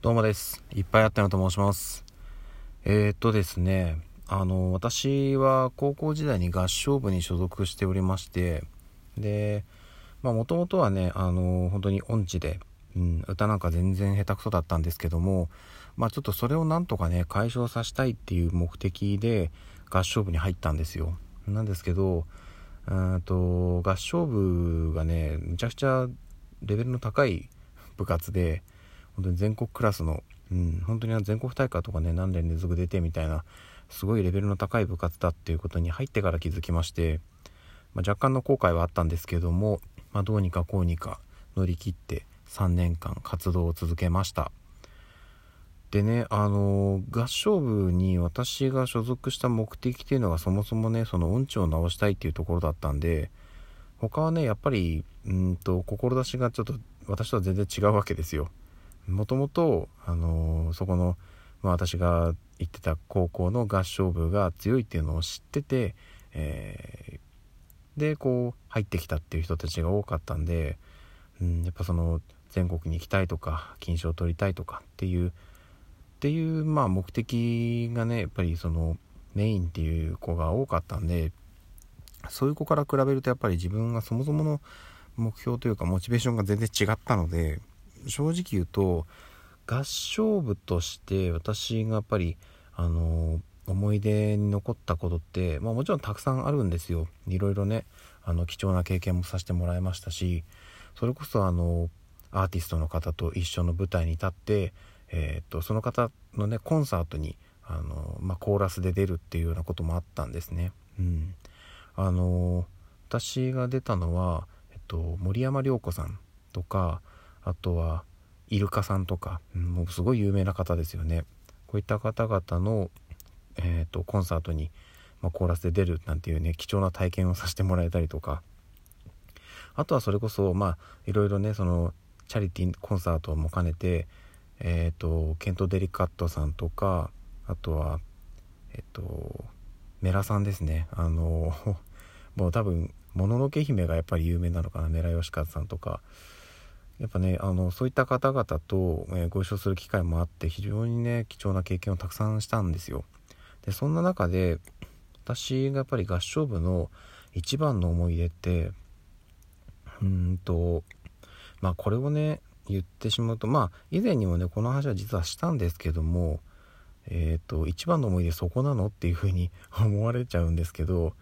どうもです。いっぱいあったのと申します。えー、っとですね、あの、私は高校時代に合唱部に所属しておりまして、で、まあもともとはね、あの、本当に音痴で、うん、歌なんか全然下手くそだったんですけども、まあちょっとそれをなんとかね、解消させたいっていう目的で合唱部に入ったんですよ。なんですけど、うんと合唱部がねむちゃくちゃレベルの高い部活で本当に全国クラスの、うん、本当に全国大会とかね何年連続出てみたいなすごいレベルの高い部活だっていうことに入ってから気づきまして、まあ、若干の後悔はあったんですけども、まあ、どうにかこうにか乗り切って3年間活動を続けました。でねあの合唱部に私が所属した目的っていうのがそもそもねその音痴を直したいっていうところだったんで他はねやっぱりうんと志がちょっと私とは全然違うわけですよ。もともとあのそこの、まあ、私が行ってた高校の合唱部が強いっていうのを知ってて、えー、でこう入ってきたっていう人たちが多かったんで、うん、やっぱその全国に行きたいとか金賞を取りたいとかっていうっていうまあ目的がねやっぱりそのメインっていう子が多かったんでそういう子から比べるとやっぱり自分がそもそもの目標というかモチベーションが全然違ったので正直言うと合唱部として私がやっぱりあの思い出に残ったことって、まあ、もちろんたくさんあるんですよいろいろねあの貴重な経験もさせてもらいましたしそれこそあのアーティストの方と一緒の舞台に立ってえーと、その方のねコンサートにあの、まあ、コーラスで出るっていうようなこともあったんですね。うん、あの私が出たのは、えっと、森山良子さんとかあとはイルカさんとか、うん、もうすごい有名な方ですよね。こういった方々の、えーと、コンサートに、まあ、コーラスで出るなんていうね貴重な体験をさせてもらえたりとか。あとはそれこそまあいろいろねそのチャリティーコンサートも兼ねてえっ、ー、とケント・デリカットさんとかあとはえっ、ー、とメラさんですね。あの もう多分もののけ姫がやっぱり有名なのかな。メラヨシカズさんとか。やっぱねあのそういった方々と、えー、ご一緒する機会もあって非常にね貴重な経験をたくさんしたんですよ。でそんな中で私がやっぱり合唱部の一番の思い出ってうんとまあこれをね言ってしまうとまあ以前にもねこの話は実はしたんですけどもえっ、ー、と一番の思い出そこなのっていうふうに 思われちゃうんですけど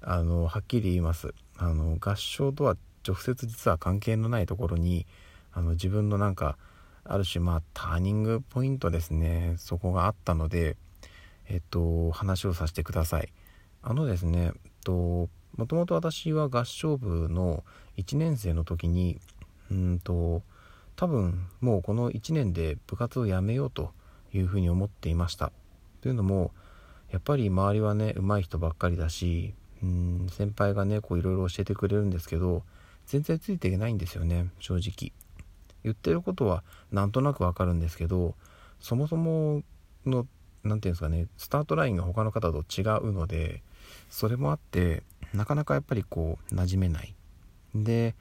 あのはっきり言います。あの合唱とは直接実は関係のないところにあの自分のなんかある種まあターニングポイントですね。そこがあったのでえっと話をさせてください。あのですねえっともともと私は合唱部の1年生の時にうんと多分もうこの1年で部活を辞めようというふうに思っていました。というのもやっぱり周りはね上手い人ばっかりだしうん先輩がねこういろいろ教えてくれるんですけど全然ついていけないんですよね正直。言ってることはなんとなくわかるんですけどそもそもの何て言うんですかねスタートラインが他の方と違うのでそれもあってなかなかやっぱりこう馴染めない。で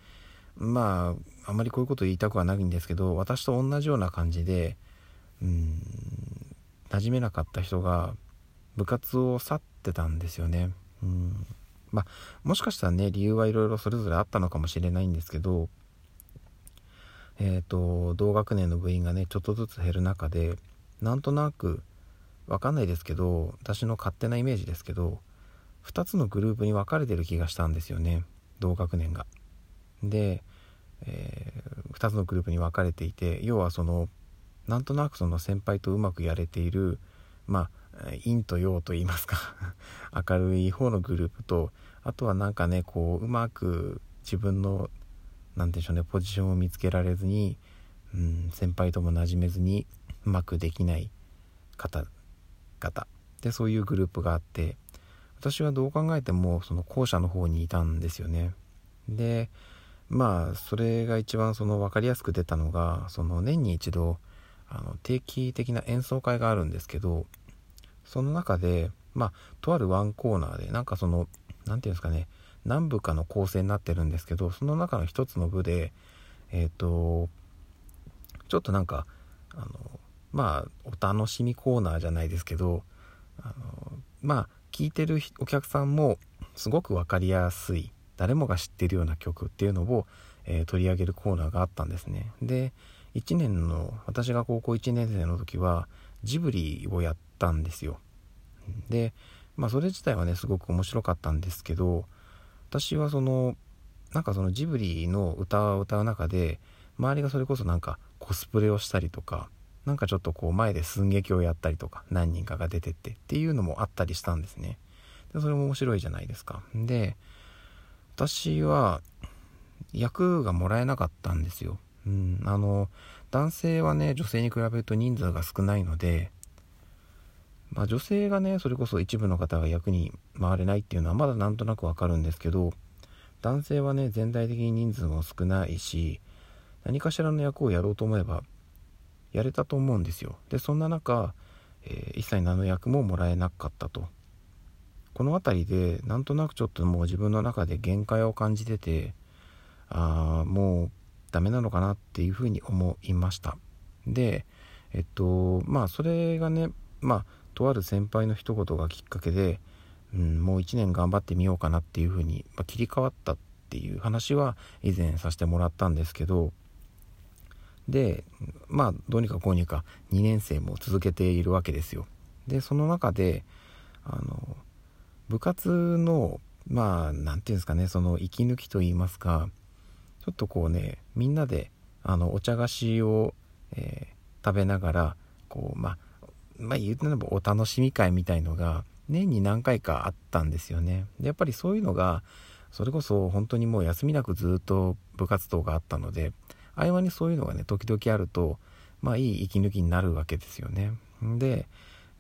まああまりこういうこと言いたくはないんですけど私と同じような感じでうん馴染めなかった人が部活を去ってたんですよね。うん。まあもしかしたらね理由はいろいろそれぞれあったのかもしれないんですけどえっ、ー、と同学年の部員がねちょっとずつ減る中でなんとなくわかんないですけど私の勝手なイメージですけど2つのグループに分かれてる気がしたんですよね同学年が。で、えー、2つのグループに分かれていて要はそのなんとなくその先輩とうまくやれているまあ陰と陽と言いますか 明るい方のグループとあとはなんかねこううまく自分の何でしょうねポジションを見つけられずに、うん、先輩とも馴染めずにうまくできない方々。でそういうグループがあって私はどう考えてもその後者の方にいたんですよね。でまあそれが一番その分かりやすく出たのがその年に一度あの定期的な演奏会があるんですけどその中でまあとあるワンコーナーでなんかその何て言うんですかね何部かの構成になってるんですけどその中の一つの部でえっ、ー、とちょっとなんかあのまあお楽しみコーナーじゃないですけどあのまあ聞いてるお客さんもすごく分かりやすい誰もが知ってるような曲っていうのを、えー、取り上げるコーナーがあったんですね。で1年の私が高校1年生の時はジブリをやったんですよ。でまあそれ自体はねすごく面白かったんですけど私はそのなんかそのジブリの歌を歌う中で周りがそれこそなんかコスプレをしたりとかなんかちょっとこう前で寸劇をやったりとか何人かが出てってっていうのもあったりしたんですね。でそれも面白いじゃないですか。で私は役がもらえなかったんですよ。うんあの男性はね女性に比べると人数が少ないのでまあ女性がねそれこそ一部の方が役に回れないっていうのはまだなんとなくわかるんですけど男性はね全体的に人数も少ないし何かしらの役をやろうと思えばやれたと思うんですよ。でそんな中、えー、一切何の役ももらえなかったと。この辺りでなんとなくちょっともう自分の中で限界を感じててああもうダメなのかなっていうふうに思いました。でえっとまあそれがねまあとある先輩の一言がきっかけで、うん、もう1年頑張ってみようかなっていうふうに、まあ、切り替わったっていう話は以前させてもらったんですけどでまあどうにかこうにか2年生も続けているわけですよ。でその中であの部活のまあ何て言うんですかねその息抜きといいますかちょっとこうねみんなであのお茶菓子を、えー、食べながらこうまあまあ言うてみればお楽しみ会みたいのが年に何回かあったんですよね。でやっぱりそういうのがそれこそ本当にもう休みなくずっと部活動があったので合間にそういうのがね時々あるとまあいい息抜きになるわけですよね。で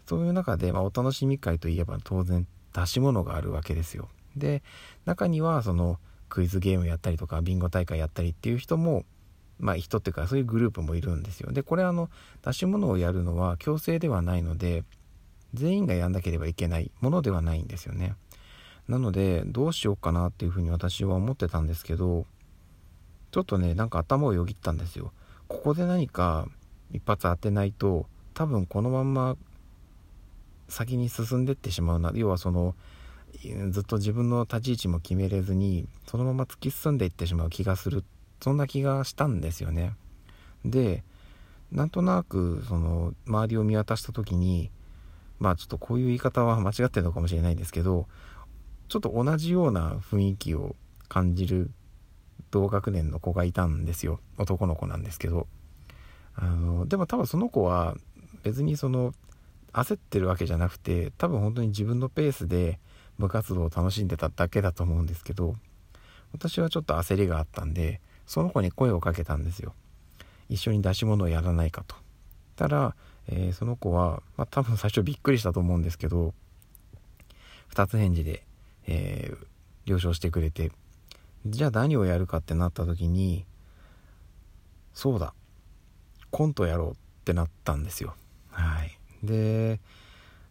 そういう中で、まあ、お楽しみ会といえば当然出し物があるわけですよ。で中にはそのクイズゲームやったりとかビンゴ大会やったりっていう人もまあ人っていうかそういうグループもいるんですよ。でこれあの出し物をやるのは強制ではないので全員がやんなければいけないものではないんですよね。なのでどうしようかなっていうふうに私は思ってたんですけどちょっとねなんか頭をよぎったんですよ。ここで何か一発当てないと多分このまんま先に進んでってしまうな。要はそのずっと自分の立ち位置も決めれずにそのまま突き進んでいってしまう気がする。そんな気がしたんですよね。でなんとなくその周りを見渡した時にまあちょっとこういう言い方は 間違ってるのかもしれないんですけどちょっと同じような雰囲気を感じる同学年の子がいたんですよ。男の子なんですけど。あのでも多分その子は別にその焦ってるわけじゃなくて多分本当に自分のペースで部活動を楽しんでただけだと思うんですけど私はちょっと焦りがあったんでその子に声をかけたんですよ。一緒に出し物をやらないかと。たら、えー、その子は、まあ、多分最初びっくりしたと思うんですけど2つ返事で、えー、了承してくれてじゃあ何をやるかってなった時にそうだコントやろうってなったんですよ。はい。で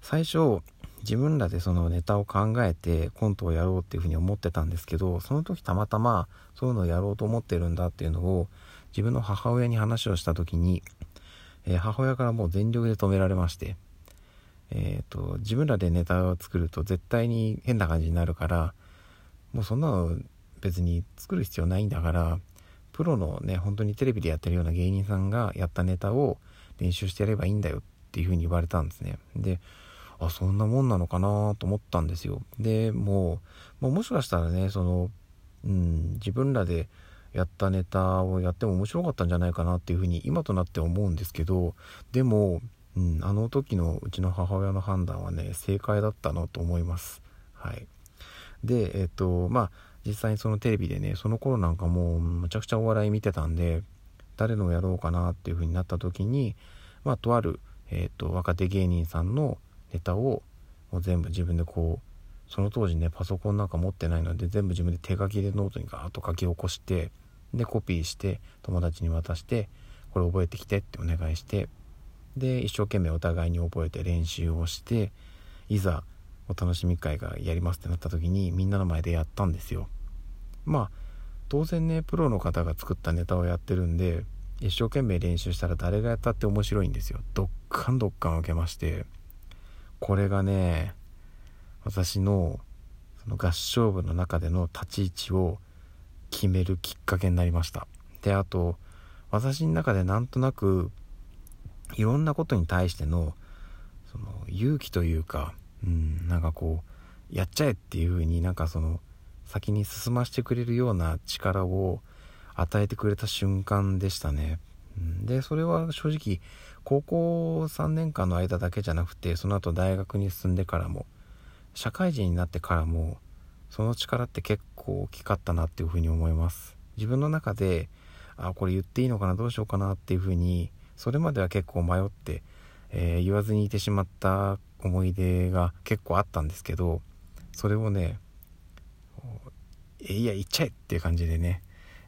最初自分らでそのネタを考えてコントをやろうっていうふうに思ってたんですけどその時たまたまそういうのをやろうと思ってるんだっていうのを自分の母親に話をした時に、えー、母親からもう全力で止められましてえーと自分らでネタを作ると絶対に変な感じになるからもうそんなの別に作る必要ないんだからプロのね本当にテレビでやってるような芸人さんがやったネタを練習してやればいいんだよっていう風に言われたんですね。であそんなもんなのかなと思ったんですよ。でもう、もうもしかしたらねその、うん、自分らでやったネタをやっても面白かったんじゃないかなっていうふうに今となって思うんですけどでも、うん、あの時のうちの母親の判断はね正解だったなと思います。はい。でえっとまあ実際にそのテレビでねその頃なんかもうむちゃくちゃお笑い見てたんで誰のをやろうかなっていう風になった時にまあとある、えーと、若手芸人さんのネタをもう全部自分でこうその当時ねパソコンなんか持ってないので全部自分で手書きでノートにガーッと書き起こしてでコピーして友達に渡してこれ覚えてきてってお願いしてで一生懸命お互いに覚えて練習をしていざお楽しみ会がやりますってなった時にみんなの前でやったんですよ。まあ当然ねプロの方が作ったネタをやってるんで一生懸命練習したら誰がやったって面白いんですよ。どっかんどっかん受けまして。これがね私のその合唱部の中での立ち位置を決めるきっかけになりましたであと私の中でなんとなくいろんなことに対してのその勇気というか、うん、なんかこうやっちゃえっていう風になんかその先に進ませてくれるような力を与えてくれた瞬間でしたね。でそれは正直高校3年間の間だけじゃなくてその後大学に進んでからも社会人になってからもその力って結構大きかったなっていうふうに思います。自分の中であこれ言っていいのかなどうしようかなっていうふうにそれまでは結構迷って、えー、言わずにいてしまった思い出が結構あったんですけどそれをねえいや言っちゃえっていう感じでね、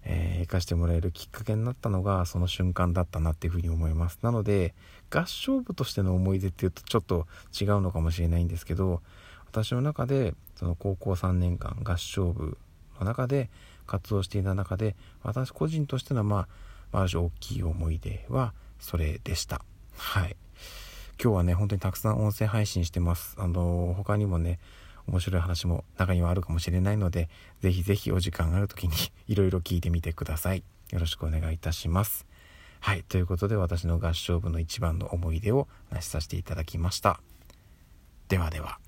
えー、生かしてもらえるきっかけになったのがその瞬間だったなっていうふうに思います。なので合唱部としての思い出っていうとちょっと違うのかもしれないんですけど私の中でその高校3年間合唱部の中で活動していた中で私個人としてのまあある種大きい思い出はそれでした。はい。今日はね本当にたくさん音声配信してます。あの他にもね面白い話も中にはあるかもしれないので是非是非お時間ある時に いろいろ聞いてみてください。よろしくお願いいたします。はいということで私の合唱部の一番の思い出を話しさせていただきました。ではでは。